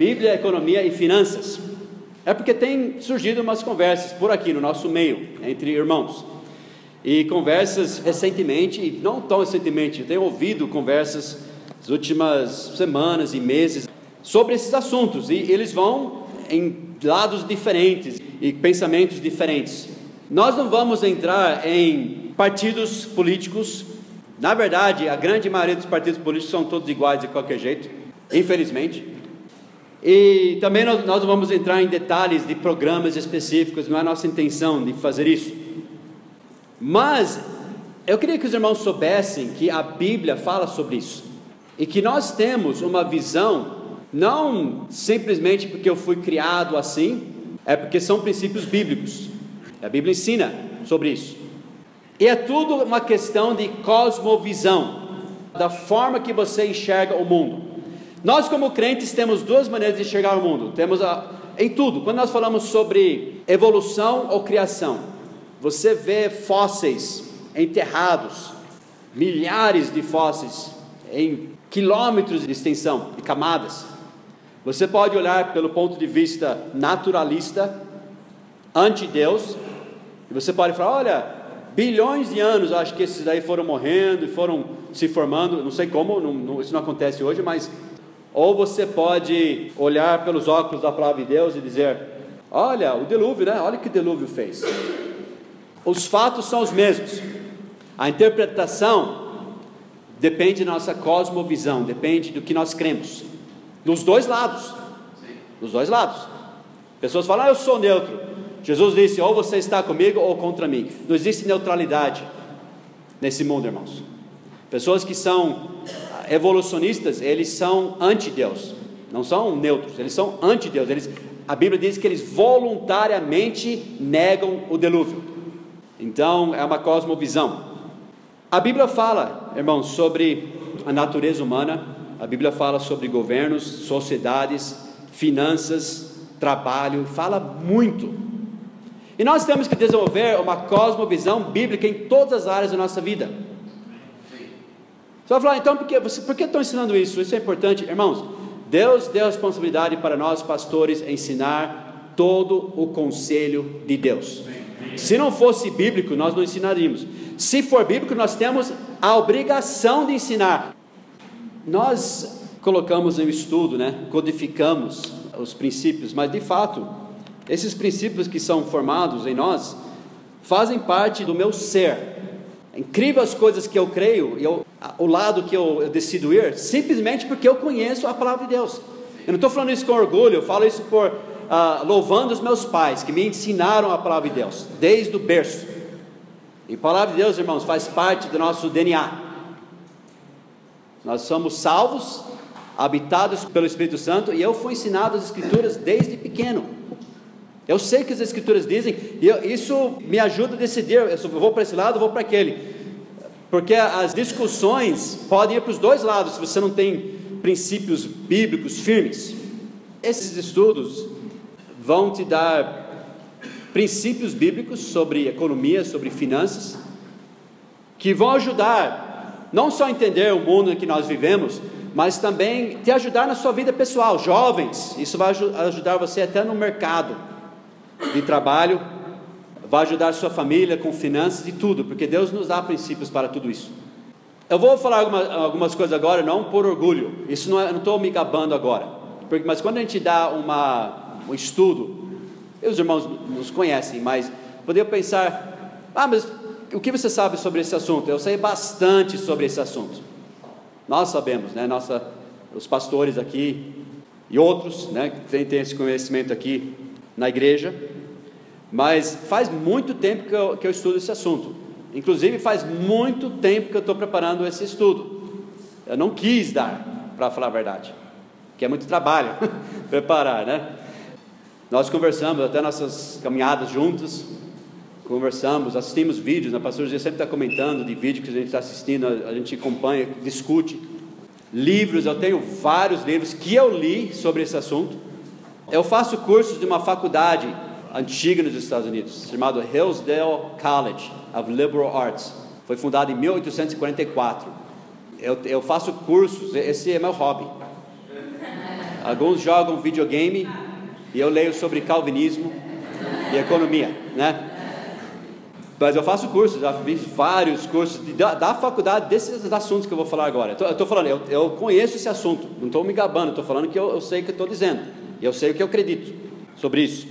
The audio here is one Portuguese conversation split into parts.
Bíblia, economia e finanças. É porque tem surgido umas conversas por aqui no nosso meio, entre irmãos. E conversas recentemente, não tão recentemente, tenho ouvido conversas nas últimas semanas e meses sobre esses assuntos, e eles vão em lados diferentes e pensamentos diferentes. Nós não vamos entrar em partidos políticos, na verdade, a grande maioria dos partidos políticos são todos iguais de qualquer jeito, infelizmente. E também nós, nós vamos entrar em detalhes de programas específicos, não é nossa intenção de fazer isso. Mas eu queria que os irmãos soubessem que a Bíblia fala sobre isso e que nós temos uma visão, não simplesmente porque eu fui criado assim, é porque são princípios bíblicos. A Bíblia ensina sobre isso. E é tudo uma questão de cosmovisão, da forma que você enxerga o mundo. Nós, como crentes, temos duas maneiras de enxergar o mundo. Temos a, em tudo. Quando nós falamos sobre evolução ou criação, você vê fósseis enterrados, milhares de fósseis em quilômetros de extensão, de camadas. Você pode olhar pelo ponto de vista naturalista, anti-Deus, e você pode falar: olha, bilhões de anos, acho que esses daí foram morrendo e foram se formando, não sei como, não, não, isso não acontece hoje, mas ou você pode olhar pelos óculos da palavra de Deus e dizer: Olha, o dilúvio, né? Olha o que o dilúvio fez. Os fatos são os mesmos. A interpretação depende da nossa cosmovisão, depende do que nós cremos. Dos dois lados. Dos dois lados. Pessoas falam: ah, eu sou neutro. Jesus disse: ou você está comigo ou contra mim. Não existe neutralidade nesse mundo, irmãos. Pessoas que são evolucionistas, eles são anti-Deus, não são neutros, eles são anti-Deus. Eles, a Bíblia diz que eles voluntariamente negam o dilúvio. Então, é uma cosmovisão. A Bíblia fala, irmãos, sobre a natureza humana, a Bíblia fala sobre governos, sociedades, finanças, trabalho, fala muito. E nós temos que desenvolver uma cosmovisão bíblica em todas as áreas da nossa vida. Você vai falar, então, por que, por que estão ensinando isso? Isso é importante. Irmãos, Deus deu a responsabilidade para nós, pastores, ensinar todo o conselho de Deus. Se não fosse bíblico, nós não ensinaríamos. Se for bíblico, nós temos a obrigação de ensinar. Nós colocamos em estudo, né? codificamos os princípios, mas de fato, esses princípios que são formados em nós fazem parte do meu ser. É incrível as coisas que eu creio e eu o lado que eu, eu decido ir, simplesmente porque eu conheço a palavra de Deus. Eu não estou falando isso com orgulho, eu falo isso por uh, louvando os meus pais que me ensinaram a palavra de Deus desde o berço. E a palavra de Deus, irmãos, faz parte do nosso DNA. Nós somos salvos, habitados pelo Espírito Santo, e eu fui ensinado as Escrituras desde pequeno. Eu sei que as Escrituras dizem, e eu, isso me ajuda a decidir: eu vou para esse lado, vou para aquele. Porque as discussões podem ir para os dois lados se você não tem princípios bíblicos firmes. Esses estudos vão te dar princípios bíblicos sobre economia, sobre finanças, que vão ajudar não só a entender o mundo em que nós vivemos, mas também te ajudar na sua vida pessoal. Jovens, isso vai ajudar você até no mercado de trabalho, vai ajudar sua família com finanças e tudo, porque Deus nos dá princípios para tudo isso. Eu vou falar algumas, algumas coisas agora, não por orgulho, isso não, é, estou me gabando agora, porque, mas quando a gente dá uma, um estudo, os irmãos nos conhecem, mas poderia pensar, ah, mas o que você sabe sobre esse assunto? Eu sei bastante sobre esse assunto. Nós sabemos, né? Nossa, os pastores aqui e outros, né? Que têm esse conhecimento aqui na igreja. Mas faz muito tempo que eu, que eu estudo esse assunto. Inclusive, faz muito tempo que eu estou preparando esse estudo. Eu não quis dar, para falar a verdade, que é muito trabalho preparar, né? Nós conversamos até nossas caminhadas juntos, conversamos, assistimos vídeos, né? o pastor sempre está comentando de vídeo que a gente está assistindo, a gente acompanha, discute. Livros, eu tenho vários livros que eu li sobre esse assunto. Eu faço cursos de uma faculdade antiga nos Estados Unidos, chamado Hillsdale College of Liberal Arts. Foi fundado em 1844. Eu, eu faço cursos, esse é meu hobby. Alguns jogam videogame e eu leio sobre calvinismo e economia, né? Mas eu faço cursos, já fiz vários cursos da, da, faculdade desses assuntos que eu vou falar agora. Eu estou falando, eu, eu, conheço esse assunto, não estou me gabando, estou falando que eu, eu sei o que estou dizendo, e eu sei o que eu acredito sobre isso.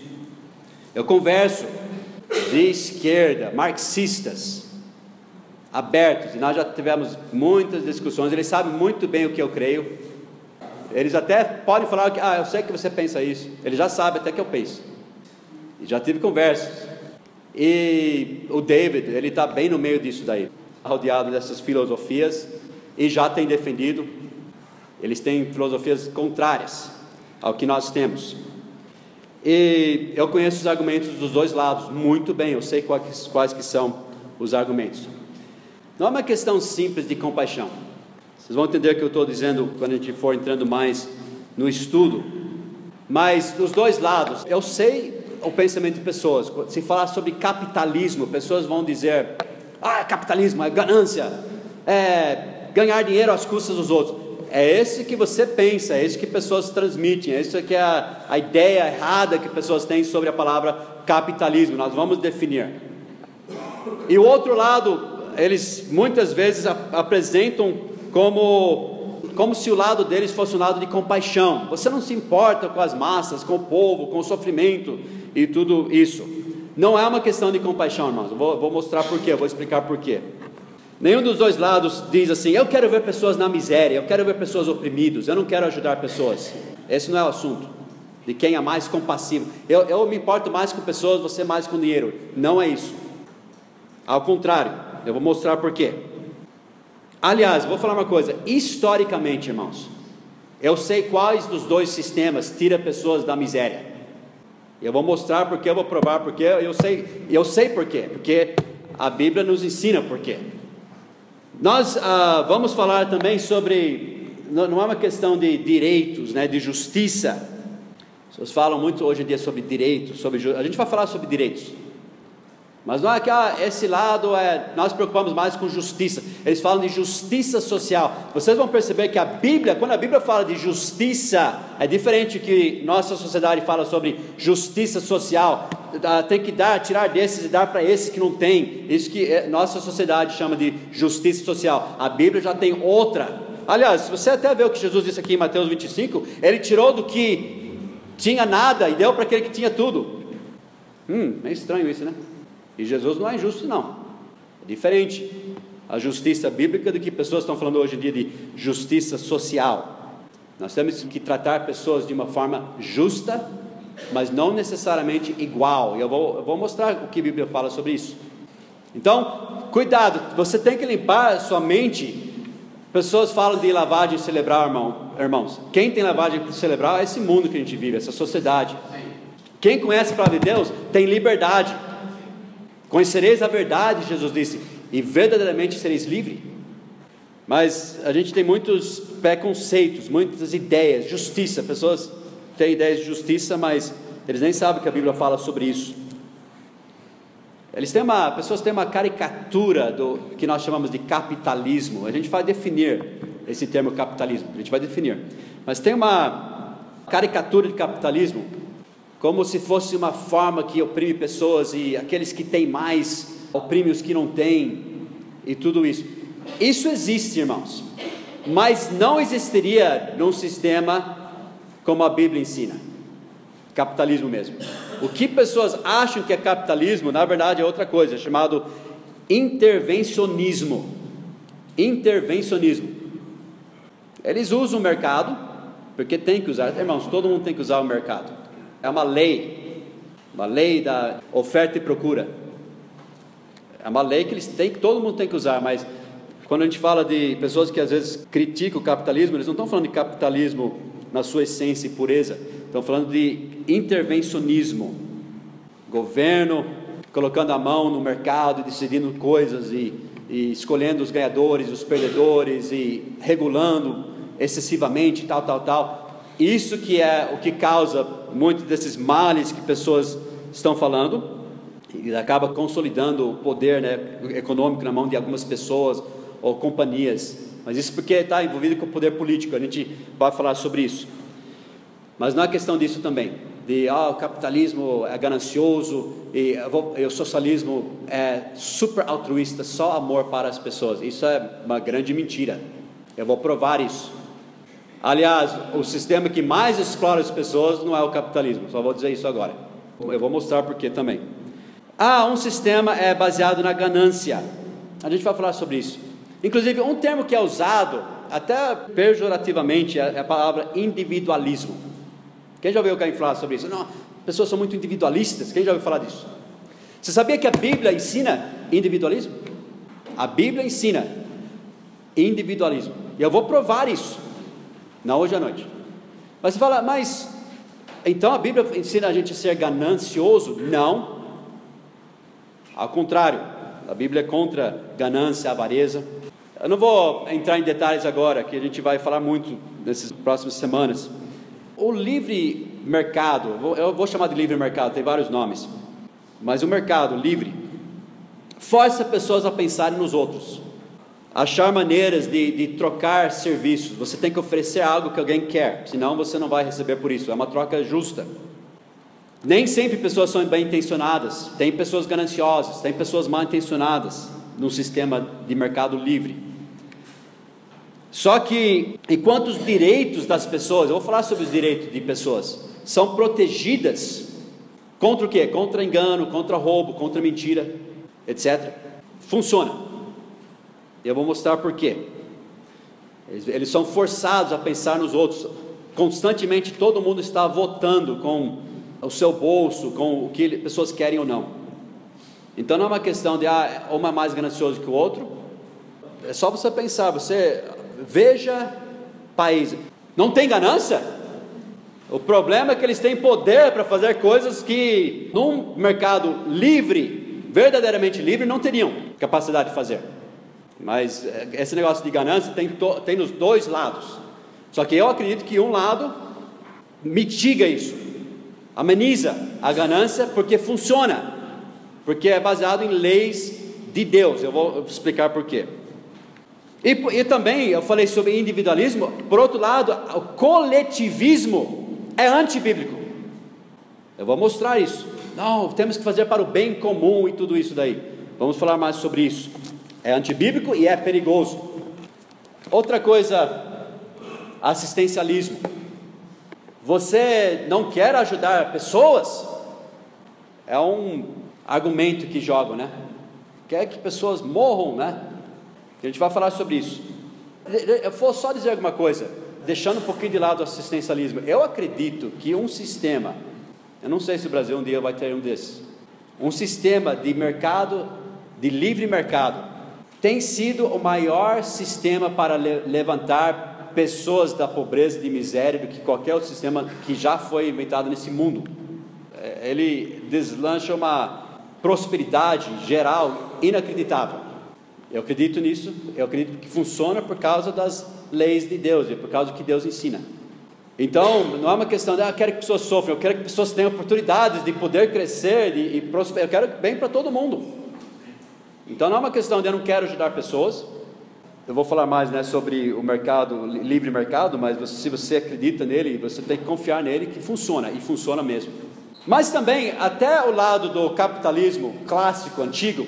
Eu converso de esquerda, marxistas, abertos, e nós já tivemos muitas discussões, eles sabem muito bem o que eu creio, eles até podem falar que, ah, eu sei que você pensa isso, eles já sabem até que eu penso, e já tive conversas, e o David, ele está bem no meio disso daí, rodeado dessas filosofias, e já tem defendido, eles têm filosofias contrárias ao que nós temos. E eu conheço os argumentos dos dois lados muito bem, eu sei quais, quais que são os argumentos. Não é uma questão simples de compaixão. Vocês vão entender o que eu estou dizendo quando a gente for entrando mais no estudo. Mas dos dois lados, eu sei o pensamento de pessoas. Se falar sobre capitalismo, pessoas vão dizer: ah, capitalismo é ganância, é ganhar dinheiro às custas dos outros. É esse que você pensa, é isso que pessoas transmitem, é isso que é a, a ideia errada que pessoas têm sobre a palavra capitalismo. Nós vamos definir. E o outro lado, eles muitas vezes apresentam como como se o lado deles fosse um lado de compaixão. Você não se importa com as massas, com o povo, com o sofrimento e tudo isso. Não é uma questão de compaixão, irmãos. Vou, vou mostrar por quê, vou explicar por quê. Nenhum dos dois lados diz assim: eu quero ver pessoas na miséria, eu quero ver pessoas oprimidas, eu não quero ajudar pessoas. Esse não é o assunto. De quem é mais compassivo. Eu, eu me importo mais com pessoas, você mais com dinheiro. Não é isso. Ao contrário, eu vou mostrar por quê. Aliás, vou falar uma coisa: historicamente, irmãos, eu sei quais dos dois sistemas tira pessoas da miséria. Eu vou mostrar porque eu vou provar porque eu sei, eu sei por quê, porque a Bíblia nos ensina por quê. Nós ah, vamos falar também sobre, não é uma questão de direitos, né, de justiça. As pessoas falam muito hoje em dia sobre direitos, sobre a gente vai falar sobre direitos. Mas não é que ah, esse lado é, nós preocupamos mais com justiça. Eles falam de justiça social. Vocês vão perceber que a Bíblia, quando a Bíblia fala de justiça, é diferente que nossa sociedade fala sobre justiça social. Tem que dar, tirar desses e dar para esses que não têm. Isso que eh, nossa sociedade chama de justiça social. A Bíblia já tem outra. Aliás, se você até vê o que Jesus disse aqui em Mateus 25, ele tirou do que tinha nada e deu para aquele que tinha tudo. Hum, é estranho isso, né? E Jesus não é injusto, não. É diferente a justiça bíblica do que pessoas estão falando hoje em dia de justiça social. Nós temos que tratar pessoas de uma forma justa, mas não necessariamente igual. E eu vou, eu vou mostrar o que a Bíblia fala sobre isso. Então, cuidado, você tem que limpar a sua mente. Pessoas falam de lavagem cerebral, irmão, irmãos. Quem tem lavagem cerebral é esse mundo que a gente vive, essa sociedade. Quem conhece a palavra de Deus tem liberdade. Conhecereis a verdade, Jesus disse, e verdadeiramente sereis livres. Mas a gente tem muitos preconceitos, muitas ideias, justiça. Pessoas têm ideias de justiça, mas eles nem sabem que a Bíblia fala sobre isso. Eles têm uma, pessoas têm uma caricatura do que nós chamamos de capitalismo. A gente vai definir esse termo capitalismo, a gente vai definir. Mas tem uma caricatura de capitalismo como se fosse uma forma que oprime pessoas e aqueles que têm mais oprime os que não têm e tudo isso. Isso existe, irmãos, mas não existiria num sistema como a Bíblia ensina capitalismo mesmo. O que pessoas acham que é capitalismo, na verdade é outra coisa, é chamado intervencionismo. Intervencionismo. Eles usam o mercado, porque tem que usar, irmãos, todo mundo tem que usar o mercado é uma lei, uma lei da oferta e procura. É uma lei que eles têm, que todo mundo tem que usar, mas quando a gente fala de pessoas que às vezes criticam o capitalismo, eles não estão falando de capitalismo na sua essência e pureza, estão falando de intervencionismo. Governo colocando a mão no mercado, decidindo coisas e, e escolhendo os ganhadores, os perdedores e regulando excessivamente, tal, tal, tal. Isso que é o que causa muitos desses males que pessoas estão falando e acaba consolidando o poder né, econômico na mão de algumas pessoas ou companhias. Mas isso porque está envolvido com o poder político. A gente vai falar sobre isso. Mas não é questão disso também, de ah, o capitalismo é ganancioso e, e o socialismo é super altruísta, só amor para as pessoas. Isso é uma grande mentira. Eu vou provar isso. Aliás, o sistema que mais explora as pessoas não é o capitalismo, só vou dizer isso agora. Eu vou mostrar por que também. Ah, um sistema é baseado na ganância. A gente vai falar sobre isso. Inclusive, um termo que é usado, até pejorativamente, é a palavra individualismo. Quem já ouviu alguém falar sobre isso? Não, pessoas são muito individualistas. Quem já ouviu falar disso? Você sabia que a Bíblia ensina individualismo? A Bíblia ensina individualismo. E eu vou provar isso. Não hoje à noite. Mas você fala, mas então a Bíblia ensina a gente a ser ganancioso? Não. Ao contrário, a Bíblia é contra ganância, avareza. Eu não vou entrar em detalhes agora, que a gente vai falar muito nessas próximas semanas. O livre mercado, eu vou chamar de livre mercado, tem vários nomes, mas o mercado livre força pessoas a pensarem nos outros, achar maneiras de, de trocar serviços. Você tem que oferecer algo que alguém quer, senão você não vai receber por isso. É uma troca justa. Nem sempre pessoas são bem intencionadas, tem pessoas gananciosas, tem pessoas mal intencionadas no sistema de mercado livre. Só que, enquanto os direitos das pessoas, eu vou falar sobre os direitos de pessoas, são protegidas contra o quê? Contra engano, contra roubo, contra mentira, etc. Funciona. Eu vou mostrar por quê. Eles, eles são forçados a pensar nos outros. Constantemente todo mundo está votando com o seu bolso, com o que pessoas querem ou não. Então não é uma questão de ah, um é mais ganancioso que o outro. É só você pensar, você veja país. Não tem ganância? O problema é que eles têm poder para fazer coisas que num mercado livre, verdadeiramente livre, não teriam capacidade de fazer. Mas eh, esse negócio de ganância tem, tem nos dois lados. Só que eu acredito que um lado mitiga isso ameniza a ganância porque funciona, porque é baseado em leis de Deus. Eu vou explicar por quê. E, e também eu falei sobre individualismo, por outro lado, o coletivismo é antibíblico. Eu vou mostrar isso. Não, temos que fazer para o bem comum e tudo isso daí. Vamos falar mais sobre isso. É antibíblico e é perigoso. Outra coisa, assistencialismo. Você não quer ajudar pessoas? É um argumento que jogam, né? Quer que pessoas morram, né? A gente vai falar sobre isso. Eu vou só dizer alguma coisa, deixando um pouquinho de lado o assistencialismo. Eu acredito que um sistema, eu não sei se o Brasil um dia vai ter um desses, um sistema de mercado, de livre mercado, tem sido o maior sistema para levantar pessoas da pobreza e de miséria do que qualquer outro sistema que já foi inventado nesse mundo. É, ele deslancha uma prosperidade geral inacreditável. Eu acredito nisso, eu acredito que funciona por causa das leis de Deus e por causa do que Deus ensina. Então, não é uma questão de, ah, eu quero que pessoas sofram, eu quero que pessoas tenham oportunidades de poder crescer de, e prosperar, eu quero bem para todo mundo. Então, não é uma questão de eu não quero ajudar pessoas, eu vou falar mais né, sobre o mercado, livre mercado, mas você, se você acredita nele, você tem que confiar nele que funciona, e funciona mesmo. Mas também, até o lado do capitalismo clássico, antigo,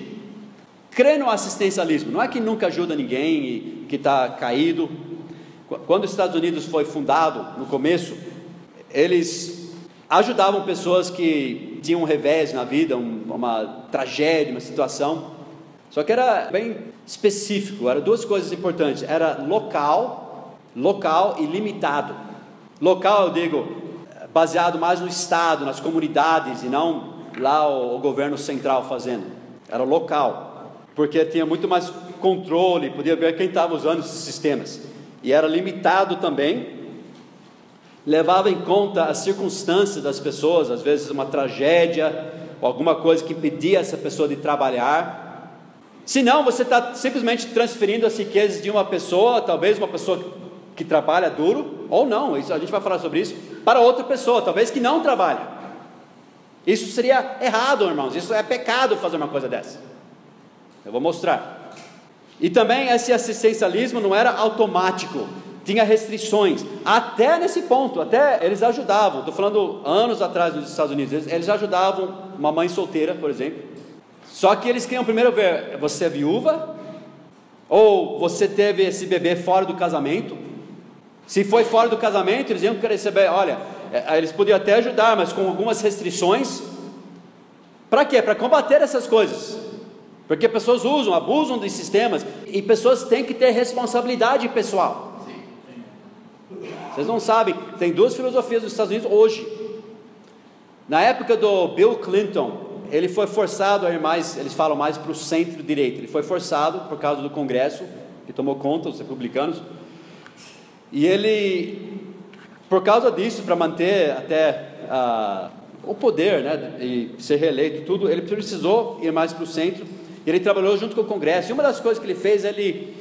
crê no assistencialismo. Não é que nunca ajuda ninguém e que está caído. Quando os Estados Unidos foi fundado, no começo, eles ajudavam pessoas que tinham um revés na vida, uma tragédia, uma situação. Só que era bem específico, eram duas coisas importantes, era local, local e limitado. Local, eu digo, baseado mais no estado, nas comunidades e não lá o, o governo central fazendo. Era local, porque tinha muito mais controle, podia ver quem estava usando esses sistemas. E era limitado também, levava em conta as circunstâncias das pessoas, às vezes uma tragédia, alguma coisa que impedia essa pessoa de trabalhar, Senão, você está simplesmente transferindo as riquezas de uma pessoa, talvez uma pessoa que trabalha duro, ou não, a gente vai falar sobre isso, para outra pessoa, talvez que não trabalha. Isso seria errado, irmãos, isso é pecado fazer uma coisa dessa. Eu vou mostrar. E também esse assistencialismo não era automático. tinha restrições, até nesse ponto, até eles ajudavam. Estou falando anos atrás nos Estados Unidos, eles, eles ajudavam uma mãe solteira, por exemplo. Só que eles queriam primeiro ver: você é viúva? Ou você teve esse bebê fora do casamento? Se foi fora do casamento, eles iam querer saber: olha, é, eles podiam até ajudar, mas com algumas restrições. Para quê? Para combater essas coisas. Porque pessoas usam, abusam de sistemas e pessoas têm que ter responsabilidade pessoal. Vocês não sabem, tem duas filosofias nos Estados Unidos hoje. Na época do Bill Clinton, ele foi forçado a ir mais, eles falam mais para o centro-direita. Ele foi forçado por causa do Congresso, que tomou conta dos republicanos. E ele, por causa disso, para manter até uh, o poder, né, e ser reeleito, tudo, ele precisou ir mais para o centro. E ele trabalhou junto com o Congresso. E uma das coisas que ele fez, ele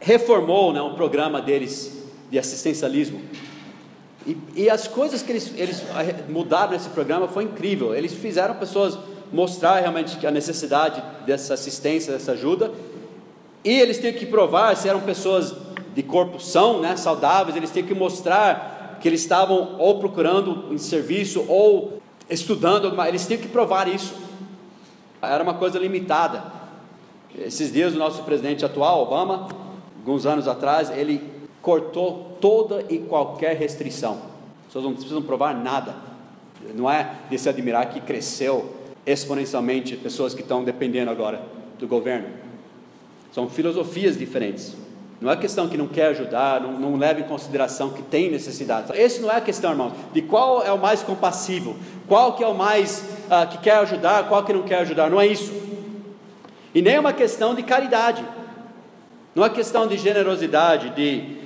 reformou né, um programa deles de assistencialismo. E, e as coisas que eles, eles mudaram nesse programa foi incrível. Eles fizeram pessoas mostrar realmente a necessidade dessa assistência, dessa ajuda. E eles tinham que provar se eram pessoas de corpo são, né, saudáveis, eles tinham que mostrar que eles estavam ou procurando em serviço ou estudando, eles tinham que provar isso. Era uma coisa limitada. Esses dias o nosso presidente atual, Obama, alguns anos atrás, ele cortou toda e qualquer restrição. As pessoas não precisam provar nada. Não é de se admirar que cresceu exponencialmente pessoas que estão dependendo agora do governo. São filosofias diferentes. Não é questão que não quer ajudar, não, não leva em consideração que tem necessidade. Esse não é a questão, irmãos, de qual é o mais compassivo, qual que é o mais uh, que quer ajudar, qual que não quer ajudar. Não é isso. E nem é uma questão de caridade. Não é questão de generosidade, de.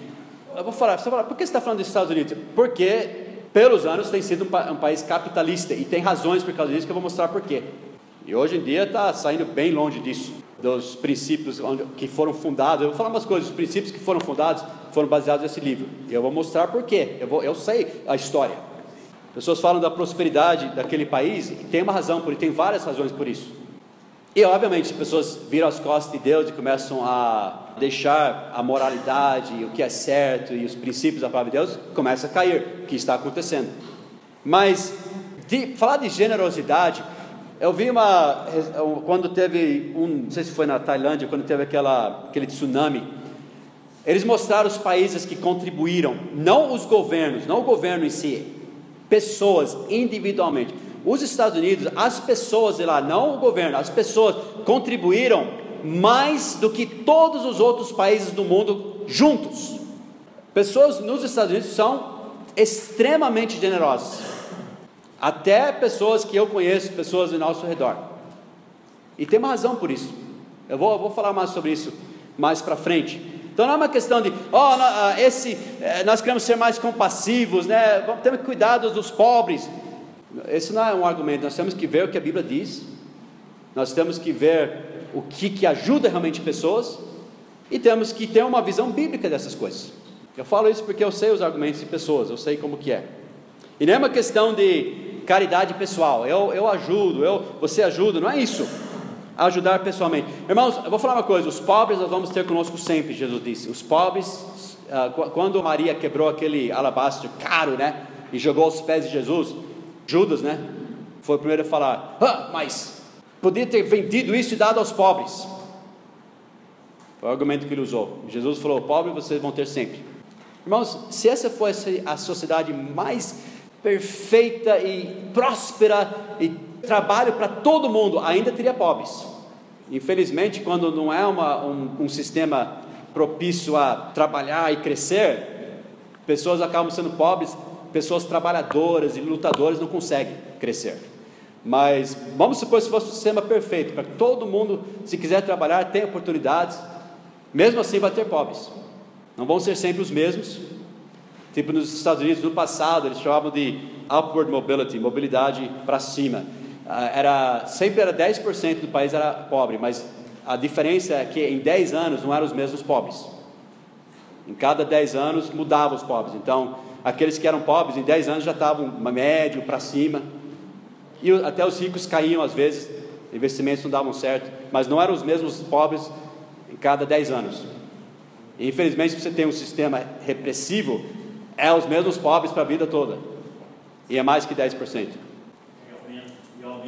Eu vou falar, você vai falar, por que você está falando dos Estados Unidos? Porque, pelos anos, tem sido um, pa um país capitalista e tem razões por causa disso que eu vou mostrar por quê. E hoje em dia está saindo bem longe disso dos princípios que foram fundados. Eu vou falar umas coisas, os princípios que foram fundados foram baseados nesse livro. E eu vou mostrar por quê. Eu, vou, eu sei a história. Pessoas falam da prosperidade daquele país e tem uma razão por isso, tem várias razões por isso. E obviamente pessoas viram as costas de Deus e começam a deixar a moralidade, o que é certo e os princípios da palavra de Deus, começa a cair, o que está acontecendo. Mas de, falar de generosidade eu vi uma. Quando teve um. Não sei se foi na Tailândia, quando teve aquela, aquele tsunami. Eles mostraram os países que contribuíram, não os governos, não o governo em si, pessoas individualmente. Os Estados Unidos, as pessoas de lá, não o governo, as pessoas contribuíram mais do que todos os outros países do mundo juntos. Pessoas nos Estados Unidos são extremamente generosas. Até pessoas que eu conheço, pessoas ao nosso redor. E tem uma razão por isso. Eu vou, vou falar mais sobre isso mais para frente. Então não é uma questão de, ó, oh, esse, eh, nós queremos ser mais compassivos, né? Temos que cuidar dos pobres. Esse não é um argumento. Nós temos que ver o que a Bíblia diz. Nós temos que ver o que, que ajuda realmente pessoas e temos que ter uma visão bíblica dessas coisas. Eu falo isso porque eu sei os argumentos de pessoas, eu sei como que é. E não é uma questão de caridade pessoal. Eu, eu ajudo, eu, você ajuda, não é isso. Ajudar pessoalmente. Irmãos, eu vou falar uma coisa: os pobres nós vamos ter conosco sempre, Jesus disse. Os pobres, uh, quando Maria quebrou aquele alabastro caro, né? E jogou aos pés de Jesus, Judas, né? Foi o primeiro a falar: ah, mas podia ter vendido isso e dado aos pobres. Foi o argumento que ele usou. Jesus falou: pobre vocês vão ter sempre. Irmãos, se essa fosse a sociedade mais perfeita e próspera e trabalho para todo mundo, ainda teria pobres. Infelizmente, quando não é uma, um, um sistema propício a trabalhar e crescer, pessoas acabam sendo pobres, pessoas trabalhadoras e lutadoras não conseguem crescer. Mas vamos supor se fosse um sistema perfeito, para todo mundo, se quiser trabalhar, tenha oportunidades, mesmo assim vai ter pobres. Não vão ser sempre os mesmos, Tipo nos Estados Unidos, no passado, eles chamavam de upward mobility, mobilidade para cima. Ah, era, sempre era 10% do país era pobre, mas a diferença é que em 10 anos não eram os mesmos pobres. Em cada 10 anos mudavam os pobres. Então, aqueles que eram pobres em 10 anos já estavam médio para cima. E até os ricos caíam às vezes, investimentos não davam certo, mas não eram os mesmos pobres em cada 10 anos. E, infelizmente, você tem um sistema repressivo, é os mesmos pobres para a vida toda. E é mais que 10%.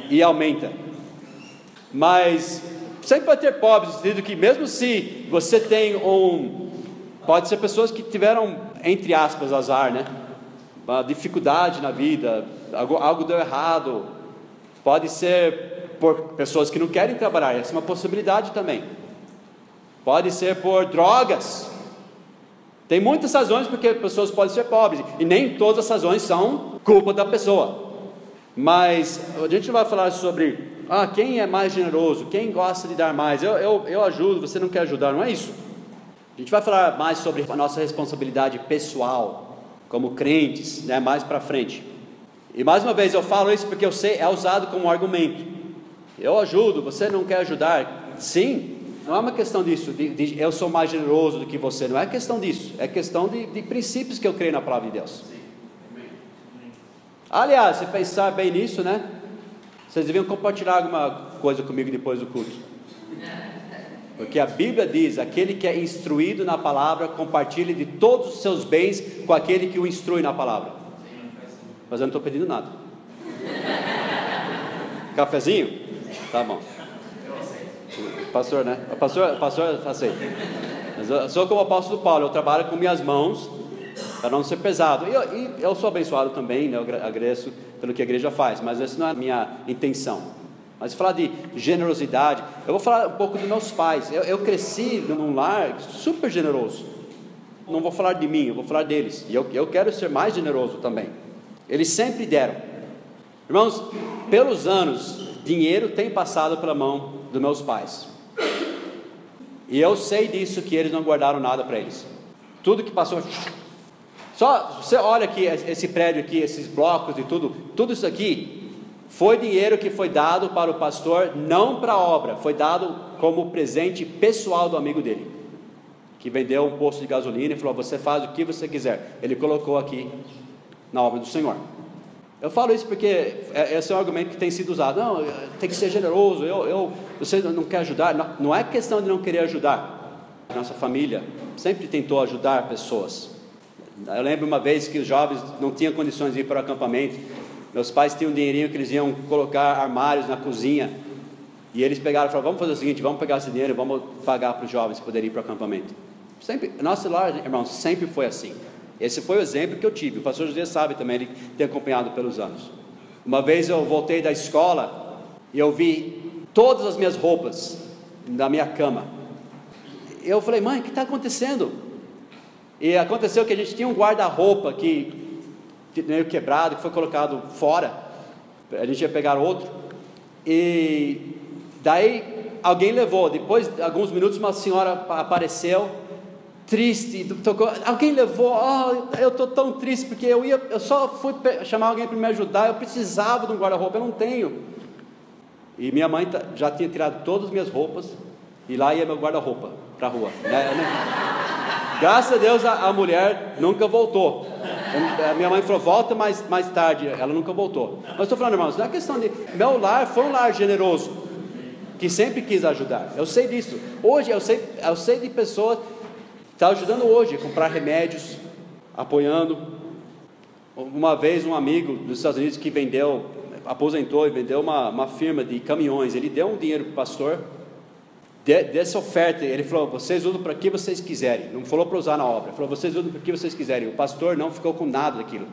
E aumenta. Mas sempre vai ter pobres, no que mesmo se você tem um. Pode ser pessoas que tiveram, entre aspas, azar, né? Uma dificuldade na vida, algo, algo deu errado. Pode ser por pessoas que não querem trabalhar, essa é uma possibilidade também. Pode ser por drogas. Tem muitas razões porque pessoas podem ser pobres, e nem todas as razões são culpa da pessoa. Mas a gente vai falar sobre ah, quem é mais generoso, quem gosta de dar mais, eu, eu, eu ajudo, você não quer ajudar, não é isso. A gente vai falar mais sobre a nossa responsabilidade pessoal, como crentes, né, mais para frente. E mais uma vez eu falo isso porque eu sei, é usado como argumento. Eu ajudo, você não quer ajudar? Sim, não é uma questão disso, de, de, eu sou mais generoso do que você, não é questão disso, é questão de, de princípios que eu creio na palavra de Deus. Aliás, se pensar bem nisso, né? Vocês deviam compartilhar alguma coisa comigo depois do culto. Porque a Bíblia diz: aquele que é instruído na palavra, compartilhe de todos os seus bens com aquele que o instrui na palavra. Mas eu não estou pedindo nada. Cafezinho? Tá bom. Pastor, né? Pastor, pastor aceita. Mas eu sou como o apóstolo Paulo, eu trabalho com minhas mãos para não ser pesado. E eu, e eu sou abençoado também, né? eu agradeço pelo que a igreja faz, mas essa não é a minha intenção. Mas falar de generosidade, eu vou falar um pouco dos meus pais. Eu, eu cresci num lar super generoso. Não vou falar de mim, eu vou falar deles. E eu, eu quero ser mais generoso também. Eles sempre deram. Irmãos, pelos anos, dinheiro tem passado pela mão dos meus pais. E eu sei disso que eles não guardaram nada para eles. Tudo que passou só você olha aqui esse prédio aqui, esses blocos e tudo, tudo isso aqui foi dinheiro que foi dado para o pastor, não para a obra, foi dado como presente pessoal do amigo dele, que vendeu um posto de gasolina e falou: Você faz o que você quiser. Ele colocou aqui na obra do Senhor. Eu falo isso porque é, esse é um argumento que tem sido usado. Não, tem que ser generoso. Eu, eu, você não quer ajudar? Não, não é questão de não querer ajudar. Nossa família sempre tentou ajudar pessoas. Eu lembro uma vez que os jovens não tinham condições de ir para o acampamento. Meus pais tinham um dinheirinho que eles iam colocar armários na cozinha. E eles pegaram e falaram: Vamos fazer o seguinte, vamos pegar esse dinheiro e vamos pagar para os jovens poderem ir para o acampamento. Sempre, nosso lar, irmãos, sempre foi assim. Esse foi o exemplo que eu tive. O pastor José sabe também, ele tem acompanhado pelos anos. Uma vez eu voltei da escola e eu vi todas as minhas roupas na minha cama. Eu falei, mãe, o que está acontecendo? E aconteceu que a gente tinha um guarda-roupa que meio quebrado, que foi colocado fora. A gente ia pegar outro. E daí alguém levou. Depois de alguns minutos, uma senhora apareceu, triste, tocou. Alguém levou. Oh, eu estou tão triste porque eu ia, eu só fui chamar alguém para me ajudar. Eu precisava de um guarda-roupa, eu não tenho. E minha mãe já tinha tirado todas as minhas roupas e lá ia meu guarda-roupa para a rua. Né? Graças a Deus a, a mulher nunca voltou. A minha mãe falou, volta mais, mais tarde. Ela nunca voltou. Mas estou falando, irmãos, não é questão de. Meu lar foi um lar generoso, que sempre quis ajudar. Eu sei disso. Hoje eu sei, eu sei de pessoas estão ajudando hoje a comprar remédios, apoiando. Uma vez um amigo dos Estados Unidos que vendeu, aposentou e vendeu uma, uma firma de caminhões. Ele deu um dinheiro para o pastor de, dessa oferta, ele falou: vocês usam para que vocês quiserem. Não falou para usar na obra, falou: vocês usam para que vocês quiserem. O pastor não ficou com nada daquilo.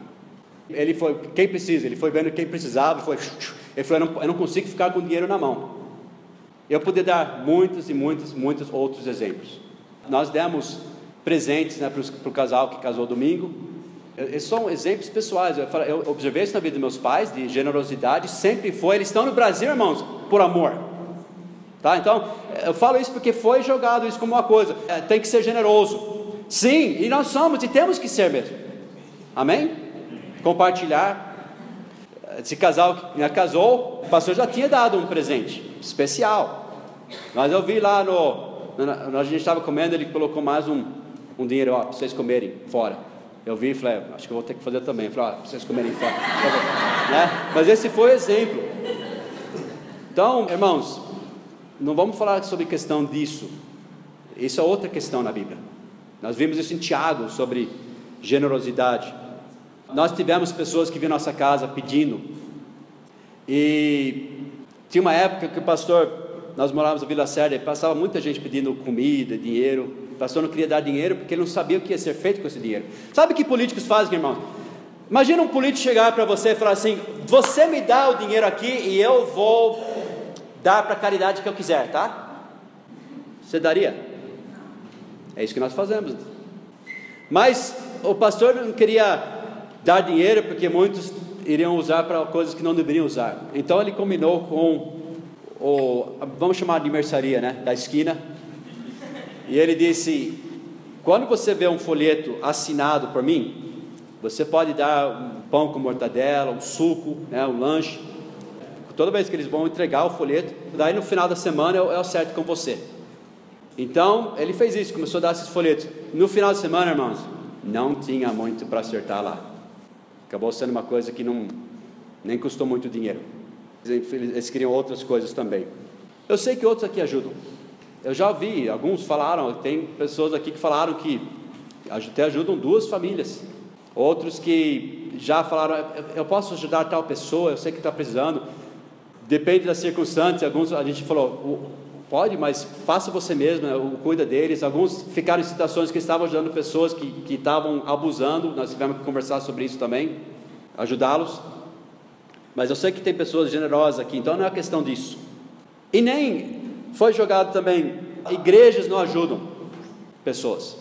Ele foi, quem precisa, ele foi vendo quem precisava, foi, ele falou: eu não, eu não consigo ficar com dinheiro na mão. Eu poderia dar muitos e muitos, muitos outros exemplos. Nós demos presentes né, para o casal que casou domingo. Esses são exemplos pessoais. Eu, eu observei isso na vida dos meus pais, de generosidade, sempre foi. Eles estão no Brasil, irmãos, por amor. Tá? Então, eu falo isso porque foi jogado isso como uma coisa. É, tem que ser generoso. Sim, e nós somos e temos que ser mesmo. Amém? Compartilhar. Esse casal que casou, o pastor já tinha dado um presente especial. Mas eu vi lá no. A gente estava comendo, ele colocou mais um, um dinheiro para vocês comerem fora. Eu vi e falei, acho que eu vou ter que fazer também. Falei, para vocês comerem fora. né? Mas esse foi o exemplo. Então, irmãos, não vamos falar sobre questão disso. Isso é outra questão na Bíblia. Nós vimos isso em Tiago sobre generosidade. Nós tivemos pessoas que vinham à nossa casa pedindo. E tinha uma época que o pastor, nós morávamos na Vila Sérdia, e passava muita gente pedindo comida, dinheiro. Pastor não queria dar dinheiro porque ele não sabia o que ia ser feito com esse dinheiro. Sabe o que políticos fazem, irmão? Imagina um político chegar para você e falar assim: Você me dá o dinheiro aqui e eu vou dar para a caridade que eu quiser, tá? Você daria? É isso que nós fazemos. Mas o pastor não queria dar dinheiro porque muitos iriam usar para coisas que não deveriam usar. Então ele combinou com o, vamos chamar de mercearia, né, da esquina. E ele disse: quando você vê um folheto assinado por mim, você pode dar um pão com mortadela, um suco, né, um lanche. Toda vez que eles vão entregar o folheto, daí no final da semana é o certo com você. Então, ele fez isso, começou a dar esses folhetos. No final de semana, irmãos, não tinha muito para acertar lá. Acabou sendo uma coisa que não nem custou muito dinheiro. Eles queriam outras coisas também. Eu sei que outros aqui ajudam. Eu já ouvi, alguns falaram, tem pessoas aqui que falaram que até ajudam duas famílias. Outros que já falaram, eu posso ajudar tal pessoa, eu sei que está precisando. Depende das circunstâncias. Alguns a gente falou, pode, mas faça você mesmo, né, cuida deles. Alguns ficaram em situações que estavam ajudando pessoas que, que estavam abusando. Nós tivemos que conversar sobre isso também, ajudá-los. Mas eu sei que tem pessoas generosas aqui, então não é questão disso. E nem foi jogado também, igrejas não ajudam pessoas.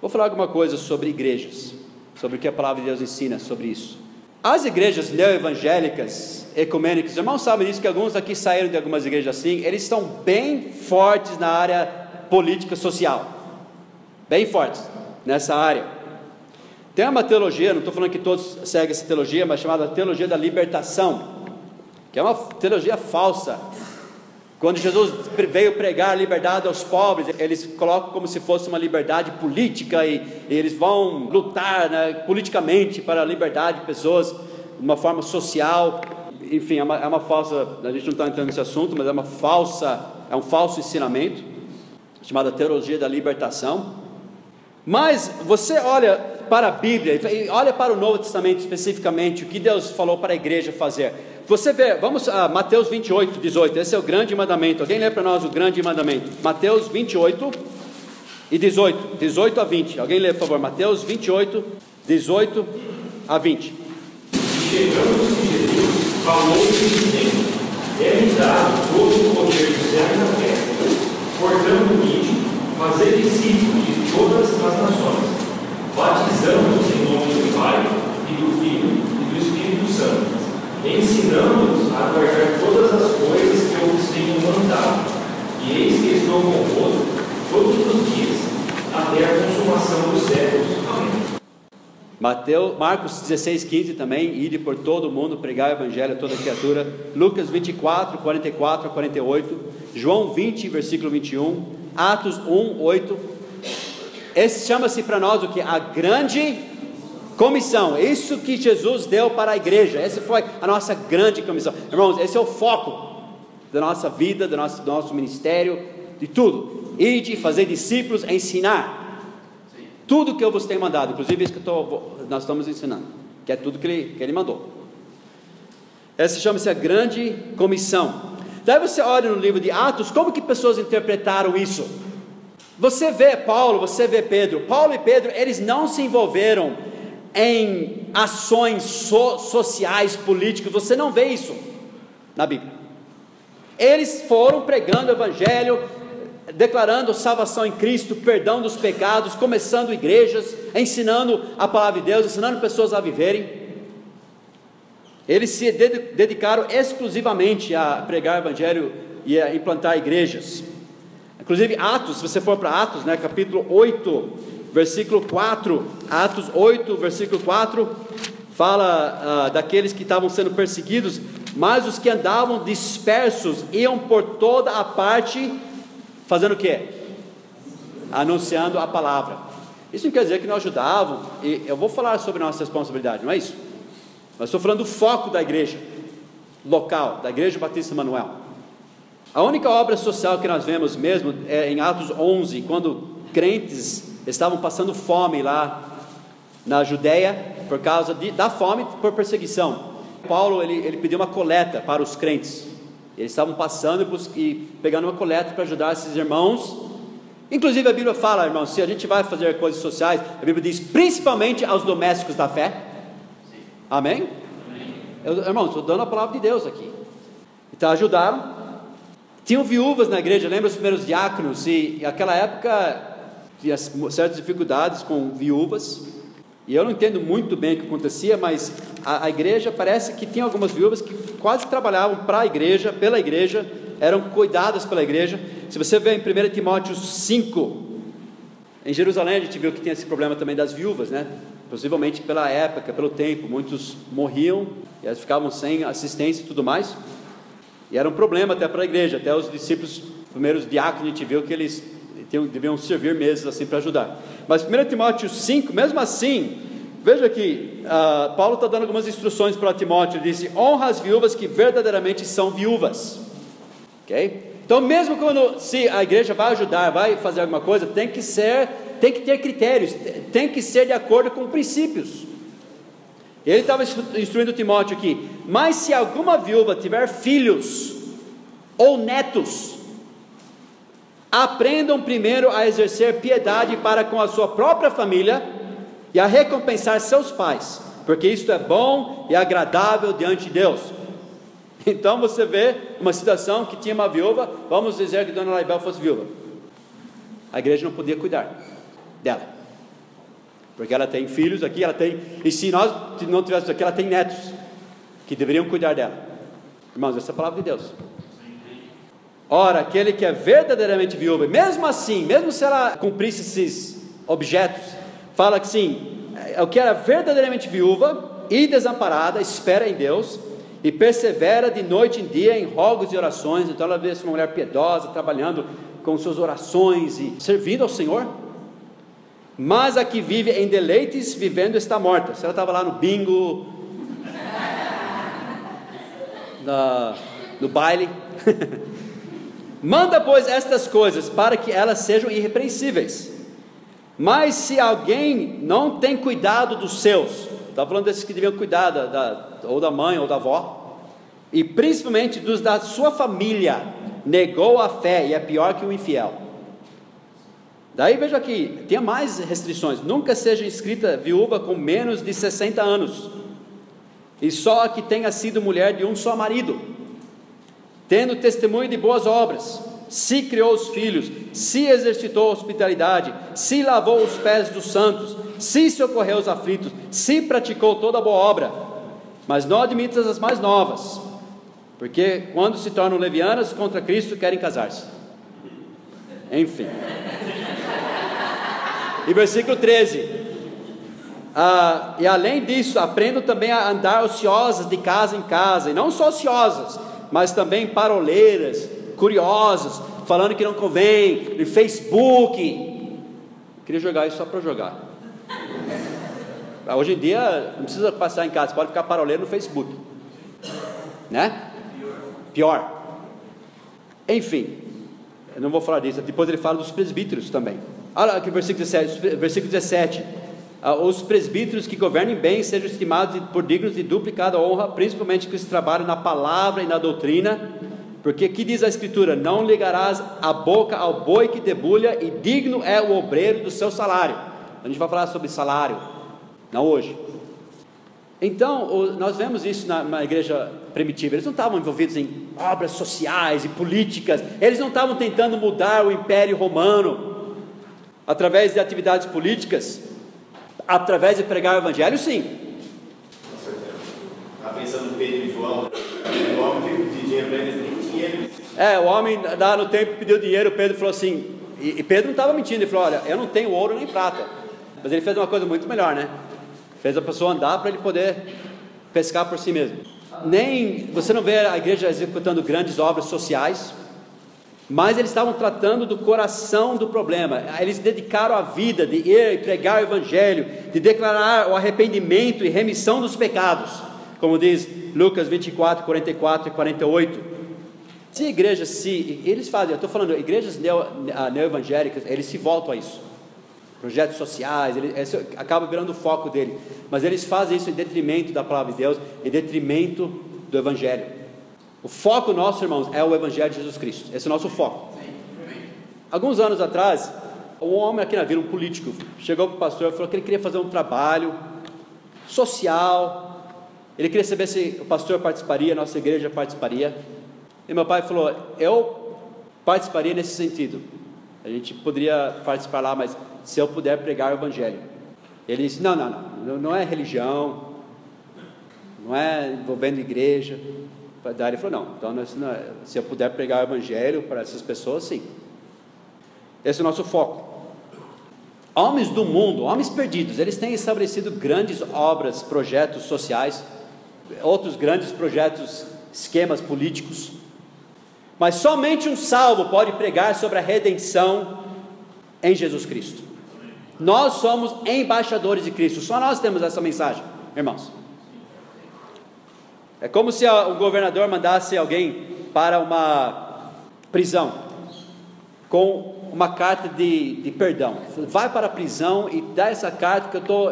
Vou falar alguma coisa sobre igrejas sobre o que a palavra de Deus ensina sobre isso. As igrejas neo-evangélicas, ecumênicas, irmãos sabem disso, que alguns aqui saíram de algumas igrejas assim, eles estão bem fortes na área política social, bem fortes nessa área. Tem uma teologia, não estou falando que todos seguem essa teologia, mas chamada teologia da libertação, que é uma teologia falsa, quando Jesus veio pregar a liberdade aos pobres, eles colocam como se fosse uma liberdade política e, e eles vão lutar né, politicamente para a liberdade de pessoas de uma forma social. Enfim, é uma, é uma falsa. A gente não está entrando nesse assunto, mas é uma falsa, é um falso ensinamento chamada teologia da libertação. Mas você olha para a Bíblia e olha para o Novo Testamento especificamente, o que Deus falou para a igreja fazer. Você vê, vamos a Mateus 28, 18, esse é o grande mandamento. Alguém lê para nós o grande mandamento? Mateus 28 e 18, 18 a 20. Alguém lê, por favor, Mateus 28, 18 a 20. Chegando-se Jesus, falou-lhe dizendo: É-me dado todo o poder do céu e da terra. Portanto, ide, fazer discípulos de todas as nações, batizando-os em nome do Pai, e do Filho e do Espírito Santo ensinando-os a guardar todas as coisas que eu vos tenho mandado. E eis que estou convosco todos os dias, até a consumação dos séculos. Amém. Mateus, Marcos 16, 15 também, ide por todo o mundo, pregar o evangelho a toda criatura. Lucas 24, 44 a 48. João 20, versículo 21. Atos 1, 8. Esse chama-se para nós o que? A grande Comissão, isso que Jesus deu para a igreja, essa foi a nossa grande comissão. Irmãos, esse é o foco da nossa vida, do nosso, do nosso ministério, de tudo. Ir de fazer discípulos, ensinar. Tudo que eu vos tenho mandado, inclusive isso que tô, nós estamos ensinando, que é tudo que ele, que ele mandou. Essa chama-se a grande comissão. Daí você olha no livro de Atos, como que pessoas interpretaram isso? Você vê Paulo, você vê Pedro. Paulo e Pedro, eles não se envolveram em ações so, sociais, políticas, você não vê isso na Bíblia. Eles foram pregando o Evangelho, declarando salvação em Cristo, perdão dos pecados, começando igrejas, ensinando a palavra de Deus, ensinando pessoas a viverem. Eles se dedicaram exclusivamente a pregar o Evangelho e a implantar igrejas. Inclusive, Atos, se você for para Atos, né, capítulo 8, versículo 4, Atos 8, versículo 4, fala ah, daqueles que estavam sendo perseguidos, mas os que andavam dispersos iam por toda a parte, fazendo o que? Anunciando a palavra. Isso não quer dizer que não ajudavam, e eu vou falar sobre nossa responsabilidade, não é isso? Mas estou falando do foco da igreja local, da Igreja Batista Manuel. A única obra social que nós vemos mesmo é em Atos 11, quando crentes estavam passando fome lá na Judéia por causa de, da fome por perseguição. Paulo ele, ele pediu uma coleta para os crentes. Eles estavam passando e pegando uma coleta para ajudar esses irmãos. Inclusive a Bíblia fala, irmãos, se a gente vai fazer coisas sociais, a Bíblia diz principalmente aos domésticos da fé. Amém? Amém. Eu, irmãos, estou dando a palavra de Deus aqui. Então ajudaram. Tinham viúvas na igreja, lembra os primeiros diáconos? E naquela época tinha certas dificuldades com viúvas. E eu não entendo muito bem o que acontecia, mas a, a igreja parece que tinha algumas viúvas que quase trabalhavam para a igreja, pela igreja, eram cuidadas pela igreja. Se você vê em 1 Timóteo 5, em Jerusalém a gente viu que tinha esse problema também das viúvas, né? Possivelmente pela época, pelo tempo, muitos morriam e elas ficavam sem assistência e tudo mais. E era um problema até para a igreja, até os discípulos, primeiros diáconos, a gente viu que eles deviam servir meses assim para ajudar. Mas 1 Timóteo 5, mesmo assim, veja aqui, uh, Paulo está dando algumas instruções para Timóteo, ele disse, honra as viúvas que verdadeiramente são viúvas, ok? Então mesmo quando, se a igreja vai ajudar, vai fazer alguma coisa, tem que ser, tem que ter critérios, tem que ser de acordo com princípios, ele estava instruindo Timóteo aqui, mas se alguma viúva tiver filhos ou netos, Aprendam primeiro a exercer piedade para com a sua própria família e a recompensar seus pais, porque isto é bom e agradável diante de Deus. Então você vê uma situação que tinha uma viúva, vamos dizer que Dona Laibel fosse viúva. A igreja não podia cuidar dela, porque ela tem filhos aqui, ela tem, e se nós não tivéssemos aqui, ela tem netos que deveriam cuidar dela. Irmãos, essa é a palavra de Deus. Ora, aquele que é verdadeiramente viúva, mesmo assim, mesmo se ela cumprisse esses objetos, fala que sim, é o que era verdadeiramente viúva e desamparada, espera em Deus e persevera de noite em dia em rogos e orações. Então ela vê uma mulher piedosa, trabalhando com suas orações e servindo ao Senhor. Mas a que vive em deleites, vivendo está morta. Se ela estava lá no bingo, na, no baile. Manda, pois, estas coisas para que elas sejam irrepreensíveis. Mas se alguém não tem cuidado dos seus, está falando desses que deviam cuidar da, da, ou da mãe ou da avó, e principalmente dos da sua família, negou a fé e é pior que o infiel. Daí veja aqui, tem mais restrições: nunca seja inscrita viúva com menos de 60 anos, e só a que tenha sido mulher de um só marido tendo testemunho de boas obras, se criou os filhos, se exercitou a hospitalidade, se lavou os pés dos santos, se socorreu os aflitos, se praticou toda boa obra, mas não admitas as mais novas, porque quando se tornam levianas contra Cristo querem casar-se. Enfim. E versículo 13. Ah, e além disso, aprendam também a andar ociosas de casa em casa, e não só ociosas, mas também paroleiras, curiosas, falando que não convém, no Facebook. queria jogar isso só para jogar. Hoje em dia não precisa passar em casa, pode ficar paroleiro no Facebook. Né? Pior. Enfim, eu não vou falar disso. Depois ele fala dos presbíteros também. Olha aqui versículo 17. Versículo 17 ah, os presbíteros que governem bem sejam estimados por dignos de duplicada honra, principalmente que se trabalham na palavra e na doutrina, porque aqui diz a Escritura: Não ligarás a boca ao boi que debulha, e digno é o obreiro do seu salário. A gente vai falar sobre salário, não hoje. Então, nós vemos isso na, na, igreja primitiva. Eles não estavam envolvidos em obras sociais e políticas, eles não estavam tentando mudar o império romano através de atividades políticas através de pregar o evangelho, sim. Está pensando no Pedro e João, o homem pediu dinheiro para eles, nem dinheiro. É, o homem lá no tempo pediu dinheiro, Pedro falou assim, e, Pedro não estava mentindo, ele falou, olha, eu não tenho ouro nem prata, mas ele fez uma coisa muito melhor, né? Fez a pessoa andar para ele poder pescar por si mesmo. Nem, você não vê a igreja executando grandes obras sociais, mas eles estavam tratando do coração do problema. Eles dedicaram a vida de ir e pregar o evangelho, de declarar o arrependimento e remissão dos pecados, como diz Lucas 24, 44 e 48. Se igrejas se eles fazem, eu estou falando igrejas neo, neo-evangélicas, eles se voltam a isso. projetos sociais, ele, esse acaba virando o foco dele. Mas eles fazem isso em detrimento da palavra de Deus, em detrimento do Evangelho. O foco nosso, irmãos, é o Evangelho de Jesus Cristo. Esse é o nosso foco. Alguns anos atrás, um homem aqui na vila, um político, chegou para o pastor e falou que ele queria fazer um trabalho social. Ele queria saber se o pastor participaria, a nossa igreja participaria. E meu pai falou: Eu participaria nesse sentido. A gente poderia participar lá, mas se eu puder pregar o evangelho. Ele disse: Não, não, não, não é religião, não é envolvendo igreja. Daí ele falou: Não, então não, é, se eu puder pregar o evangelho para essas pessoas, sim. Esse é o nosso foco. Homens do mundo, homens perdidos, eles têm estabelecido grandes obras, projetos sociais, outros grandes projetos, esquemas políticos. Mas somente um salvo pode pregar sobre a redenção em Jesus Cristo. Nós somos embaixadores de Cristo, só nós temos essa mensagem, irmãos. É como se um governador mandasse alguém para uma prisão com uma carta de, de perdão. Vai para a prisão e dá essa carta que eu tô,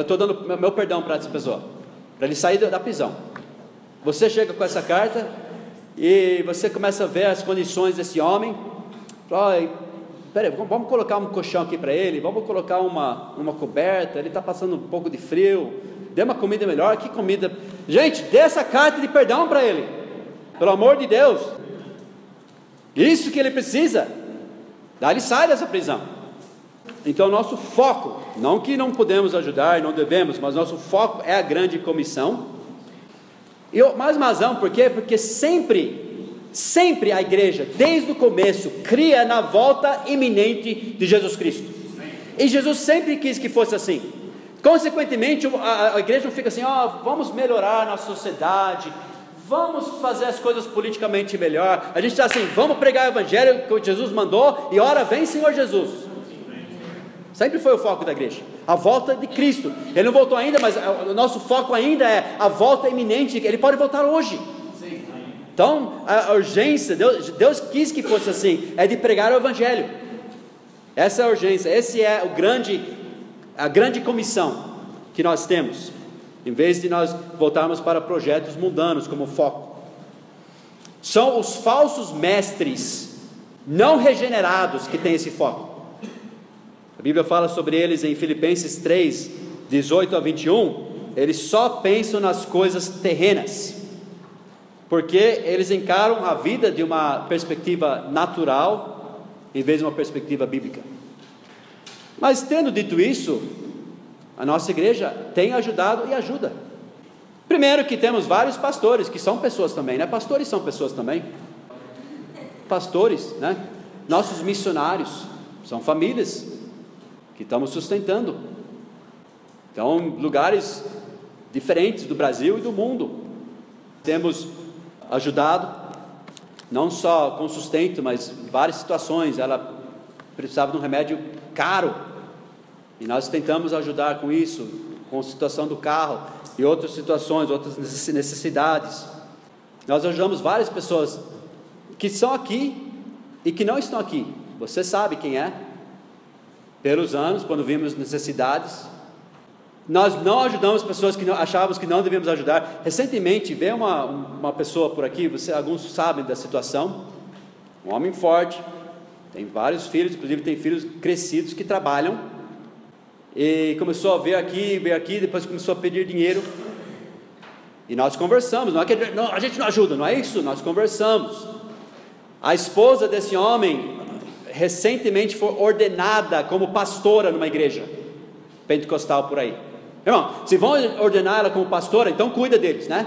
estou dando meu perdão para essa pessoa, para ele sair da prisão. Você chega com essa carta e você começa a ver as condições desse homem. Fala, peraí, vamos colocar um colchão aqui para ele, vamos colocar uma, uma coberta, ele está passando um pouco de frio, dê uma comida melhor, que comida. Gente, dê essa carta de perdão para ele, pelo amor de Deus. Isso que ele precisa. Daí ele sai dessa prisão. Então, nosso foco, não que não podemos ajudar, não devemos, mas nosso foco é a grande comissão. E mais razão, por quê? Porque sempre, sempre a igreja, desde o começo, cria na volta iminente de Jesus Cristo. E Jesus sempre quis que fosse assim. Consequentemente, a, igreja não fica assim, ó, oh, vamos melhorar a nossa sociedade, vamos fazer as coisas politicamente melhor. A gente está assim, vamos pregar o evangelho que Jesus mandou e ora vem Senhor Jesus. Sempre foi o foco da igreja. A volta de Cristo. Ele não voltou ainda, mas o nosso foco ainda é a volta iminente. Ele pode voltar hoje. Então, a urgência, Deus, Deus quis que fosse assim, é de pregar o evangelho. Essa é a urgência, esse é o grande, a grande comissão que nós temos em vez de nós voltarmos para projetos mundanos como foco. São os falsos mestres não regenerados que têm esse foco. A Bíblia fala sobre eles em Filipenses 3, 18 a 21. Eles só pensam nas coisas terrenas, porque eles encaram a vida de uma perspectiva natural em vez de uma perspectiva bíblica. Mas tendo dito isso, a nossa igreja tem ajudado e ajuda. Primeiro que temos vários pastores que são pessoas também, né? Pastores são pessoas também. Pastores, né? Nossos missionários são famílias que estamos sustentando. Então, lugares diferentes do Brasil e do mundo. Temos ajudado não só com sustento, mas várias situações. Ela precisava de um remédio caro e nós tentamos ajudar com isso, com a situação do carro e outras situações, outras necessidades. Nós ajudamos várias pessoas que são aqui e que não estão aqui. Você sabe quem é? Pelos anos, quando vimos necessidades, nós não ajudamos pessoas que achávamos que não devíamos ajudar. Recentemente veio uma, uma pessoa por aqui, você, alguns sabem da situação, um homem forte, tem vários filhos, inclusive tem filhos crescidos que trabalham e começou a ver aqui, ver aqui, depois começou a pedir dinheiro. E nós conversamos, não é que não, a gente não ajuda, não é isso, nós conversamos. A esposa desse homem recentemente foi ordenada como pastora numa igreja pentecostal por aí. Irmão, se vão ordenar ela como pastora, então cuida deles, né?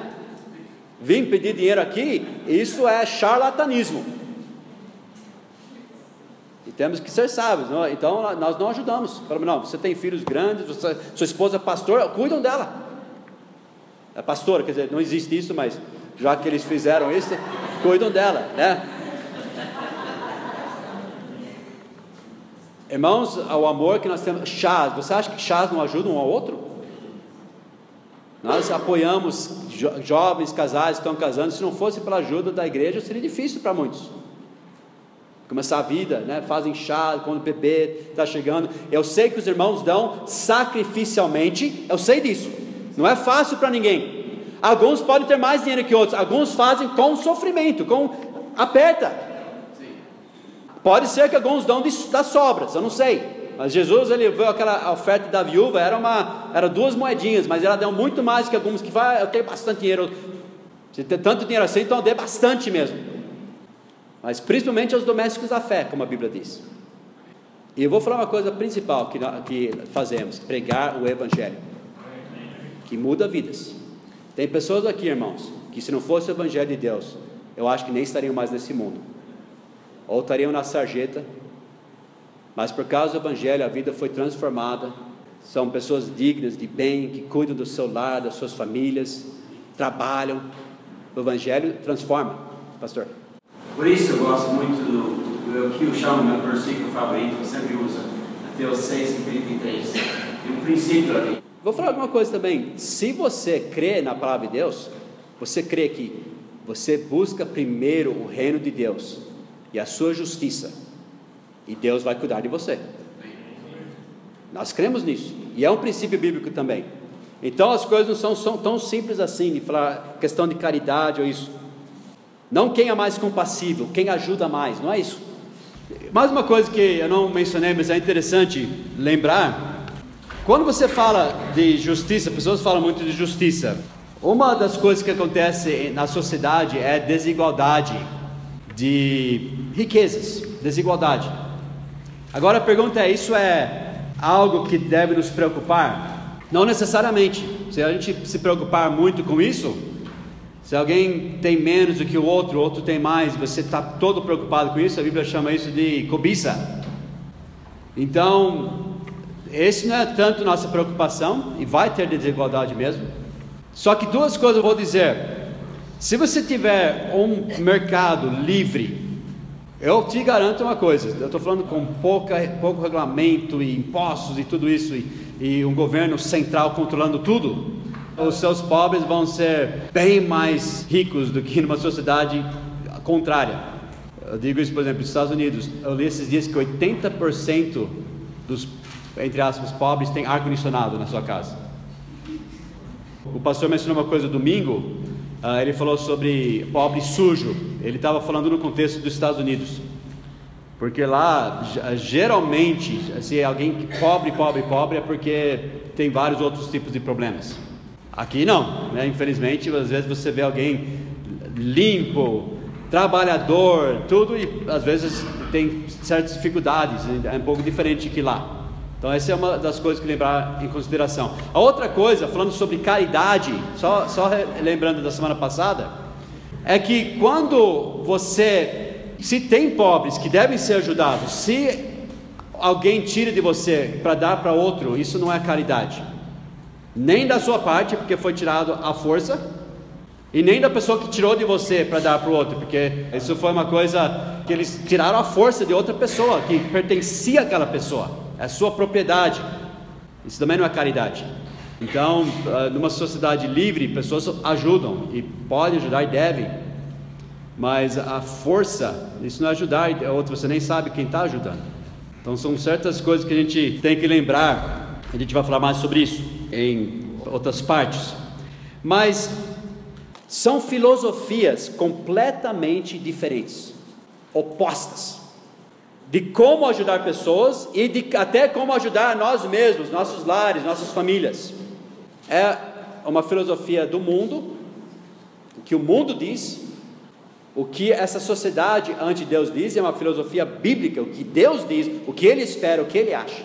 Vim pedir dinheiro aqui, isso é charlatanismo. Temos que ser sábios. Não? Então nós não ajudamos. Falamos, não, você tem filhos grandes, você, sua esposa é pastora, cuidam dela. É pastora, quer dizer, não existe isso, mas já que eles fizeram isso, cuidam dela, né? Irmãos, o amor que nós temos, chás, você acha que chás não ajudam um ao outro? Nós apoiamos jo jovens casais que estão casando, se não fosse pela ajuda da igreja, seria difícil para muitos. Começar a vida, né? fazem chá quando o bebê está chegando. Eu sei que os irmãos dão sacrificialmente, eu sei disso. Não é fácil para ninguém. Alguns podem ter mais dinheiro que outros, alguns fazem com sofrimento, com aperta. Pode ser que alguns dão de, das sobras, eu não sei. Mas Jesus, ele viu aquela oferta da viúva, era uma, era duas moedinhas, mas ela deu muito mais que alguns que vai, eu tenho bastante dinheiro. Se tem tanto dinheiro assim, então dê bastante mesmo. Mas principalmente aos domésticos da fé, como a Bíblia diz. E eu vou falar uma coisa principal que, que fazemos: pregar o Evangelho, que muda vidas. Tem pessoas aqui, irmãos, que se não fosse o Evangelho de Deus, eu acho que nem estariam mais nesse mundo, ou estariam na sarjeta, mas por causa do Evangelho a vida foi transformada. São pessoas dignas de bem, que cuidam do seu lar, das suas famílias, trabalham. O Evangelho transforma, pastor. Por isso eu gosto muito do, do, que eu chamo meu versículo favorito, que sempre uso, Mateus 6, 33. Tem um princípio ali. Vou falar uma coisa também. Se você crê na palavra de Deus, você crê que você busca primeiro o reino de Deus e a sua justiça, e Deus vai cuidar de você. Nós cremos nisso, e é um princípio bíblico também. Então as coisas não são, são tão simples assim, de falar questão de caridade ou isso. Não quem é mais compassível, quem ajuda mais, não é isso. Mais uma coisa que eu não mencionei, mas é interessante lembrar. Quando você fala de justiça, pessoas falam muito de justiça. Uma das coisas que acontece na sociedade é desigualdade de riquezas, desigualdade. Agora a pergunta é: isso é algo que deve nos preocupar? Não necessariamente. Se a gente se preocupar muito com isso, se alguém tem menos do que o outro, o outro tem mais, você está todo preocupado com isso, a Bíblia chama isso de cobiça. Então, esse não é tanto nossa preocupação, e vai ter desigualdade mesmo. Só que duas coisas eu vou dizer. Se você tiver um mercado livre, eu te garanto uma coisa, eu estou falando com pouca, pouco regulamento e impostos e tudo isso, e, e um governo central controlando tudo, os seus pobres vão ser bem mais ricos do que numa sociedade contrária. Eu digo isso, por exemplo, nos Estados Unidos. Eu li esses dias que 80% dos, entre aspas, pobres tem ar-condicionado na sua casa. O pastor mencionou uma coisa domingo, uh, ele falou sobre pobre sujo. Ele estava falando no contexto dos Estados Unidos. Porque lá, geralmente, se alguém pobre, pobre, pobre, é porque tem vários outros tipos de problemas. Aqui não, né? infelizmente, às vezes você vê alguém limpo, trabalhador, tudo, e às vezes tem certas dificuldades, é um pouco diferente que lá. Então, essa é uma das coisas que lembrar em consideração. A outra coisa, falando sobre caridade, só, só lembrando da semana passada, é que quando você, se tem pobres que devem ser ajudados, se alguém tira de você para dar para outro, isso não é caridade nem da sua parte, porque foi tirado à força, e nem da pessoa que tirou de você para dar para o outro, porque isso foi uma coisa que eles tiraram à força de outra pessoa, que pertencia àquela pessoa, é sua propriedade. Isso também não é caridade. Então, ah, numa sociedade livre, pessoas ajudam e podem ajudar e devem, mas a força, isso não é ajudar, e outro você nem sabe quem está ajudando. Então, são certas coisas que a gente tem que lembrar. A gente vai falar mais sobre isso em outras partes. Mas são filosofias completamente diferentes, opostas, de como ajudar pessoas e de até como ajudar nós mesmos, nossos lares, nossas famílias. É uma filosofia do mundo, o que o mundo diz, o que essa sociedade ante Deus diz, é uma filosofia bíblica, o que Deus diz, o que Ele espera, o que Ele acha.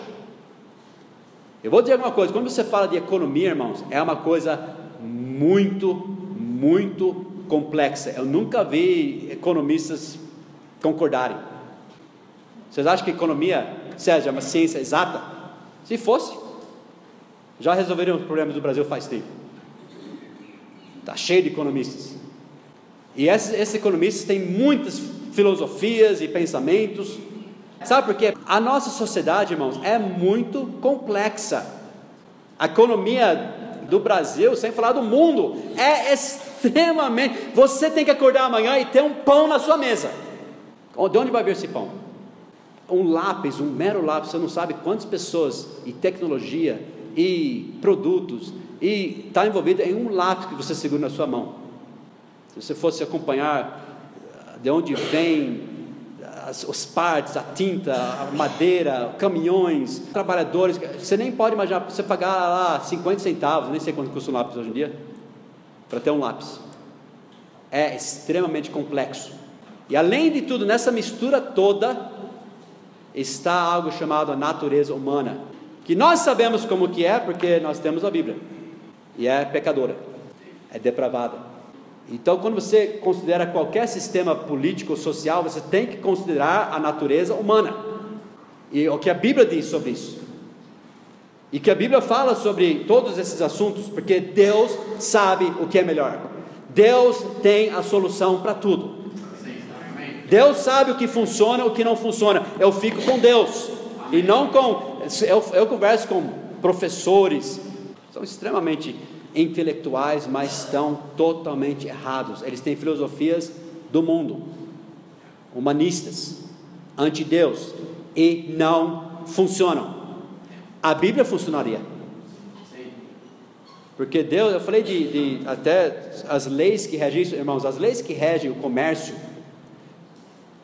Eu vou dizer uma coisa: quando você fala de economia, irmãos, é uma coisa muito, muito complexa. Eu nunca vi economistas concordarem. Vocês acham que economia, Sérgio, é uma ciência exata? Se fosse, já resolveriam os problemas do Brasil faz tempo. Está cheio de economistas. E esses, esses economistas têm muitas filosofias e pensamentos Sabe por quê? A nossa sociedade, irmãos, é muito complexa. A economia do Brasil, sem falar do mundo, é extremamente. Você tem que acordar amanhã e ter um pão na sua mesa. De onde vai vir esse pão? Um lápis, um mero lápis, você não sabe quantas pessoas e tecnologia e produtos e está envolvido em um lápis que você segura na sua mão. Se você fosse acompanhar de onde vem as, os partes, a tinta, a madeira, caminhões, trabalhadores, você nem pode imaginar, você pagar lá 50 centavos, nem sei quanto custa um lápis hoje em dia, para ter um lápis. É extremamente complexo. E além de tudo, nessa mistura toda, está algo chamado a natureza humana, que nós sabemos como que é, porque nós temos a Bíblia, e é pecadora, é depravada. Então, quando você considera qualquer sistema político ou social, você tem que considerar a natureza humana. E o que a Bíblia diz sobre isso. E que a Bíblia fala sobre todos esses assuntos, porque Deus sabe o que é melhor. Deus tem a solução para tudo. Deus sabe o que funciona, o que não funciona. Eu fico com Deus e não com. Eu, eu converso com professores, são extremamente intelectuais, mas estão totalmente errados. Eles têm filosofias do mundo, humanistas, anti-Deus, e não funcionam. A Bíblia funcionaria. Porque Deus, eu falei de, de até as leis que regem isso, irmãos, as leis que regem o comércio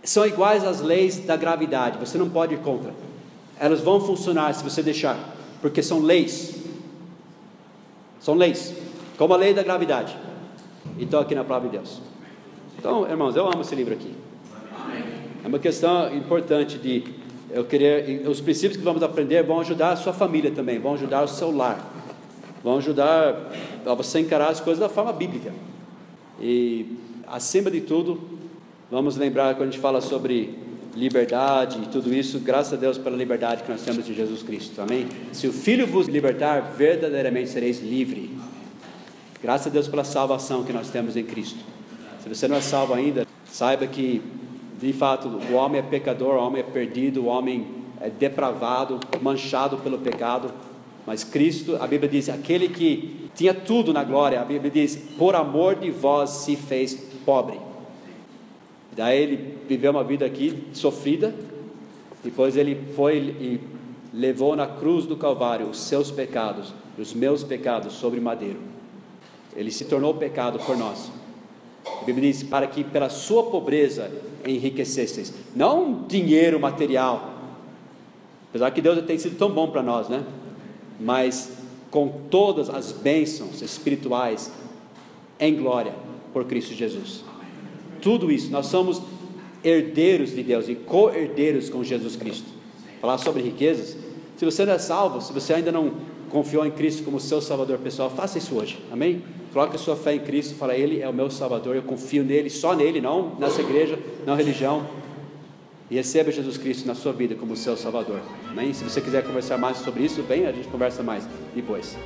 são iguais às leis da gravidade, você não pode ir contra. Elas vão funcionar se você deixar, porque são leis. São leis como a lei da gravidade. E estou aqui na palavra de Deus. Então, irmãos, eu amo esse livro aqui. É uma questão importante de eu querer. Os princípios que vamos aprender vão ajudar a sua família também, vão ajudar o seu lar, vão ajudar a você encarar as coisas da forma bíblica. E, acima de tudo, vamos lembrar quando a gente fala sobre liberdade e tudo isso, graças a Deus pela liberdade que nós temos em Jesus Cristo, amém? Se o Filho vos libertar, verdadeiramente sereis livre. Graças a Deus pela salvação que nós temos em Cristo. Se você não é salvo ainda, saiba que, de fato, o homem é pecador, o homem é perdido, o homem é depravado, manchado pelo pecado. Mas Cristo, a Bíblia diz, aquele que tinha tudo na glória, a Bíblia diz, por amor de vós se fez pobre. Daí ele viveu uma vida aqui sofrida, depois ele foi e levou na cruz do Calvário os seus pecados, os meus pecados sobre madeiro. Ele se tornou pecado por nós. A Bíblia diz: para que pela sua pobreza enriquecesseis, não dinheiro material, apesar que Deus tem sido tão bom para nós, né? Mas com todas as bênçãos espirituais em glória por Cristo Jesus. Tudo isso, nós somos herdeiros de Deus e co-herdeiros com Jesus Cristo. Falar sobre riquezas, se você não é salvo, se você ainda não confiou em Cristo como seu Salvador pessoal, faça isso hoje, amém? Coloque a sua fé em Cristo, fala, Ele é o meu Salvador, eu confio nele, só nele, não nessa igreja, não religião. E receba Jesus Cristo na sua vida como seu Salvador. Amém? Se você quiser conversar mais sobre isso, bem, a gente conversa mais depois.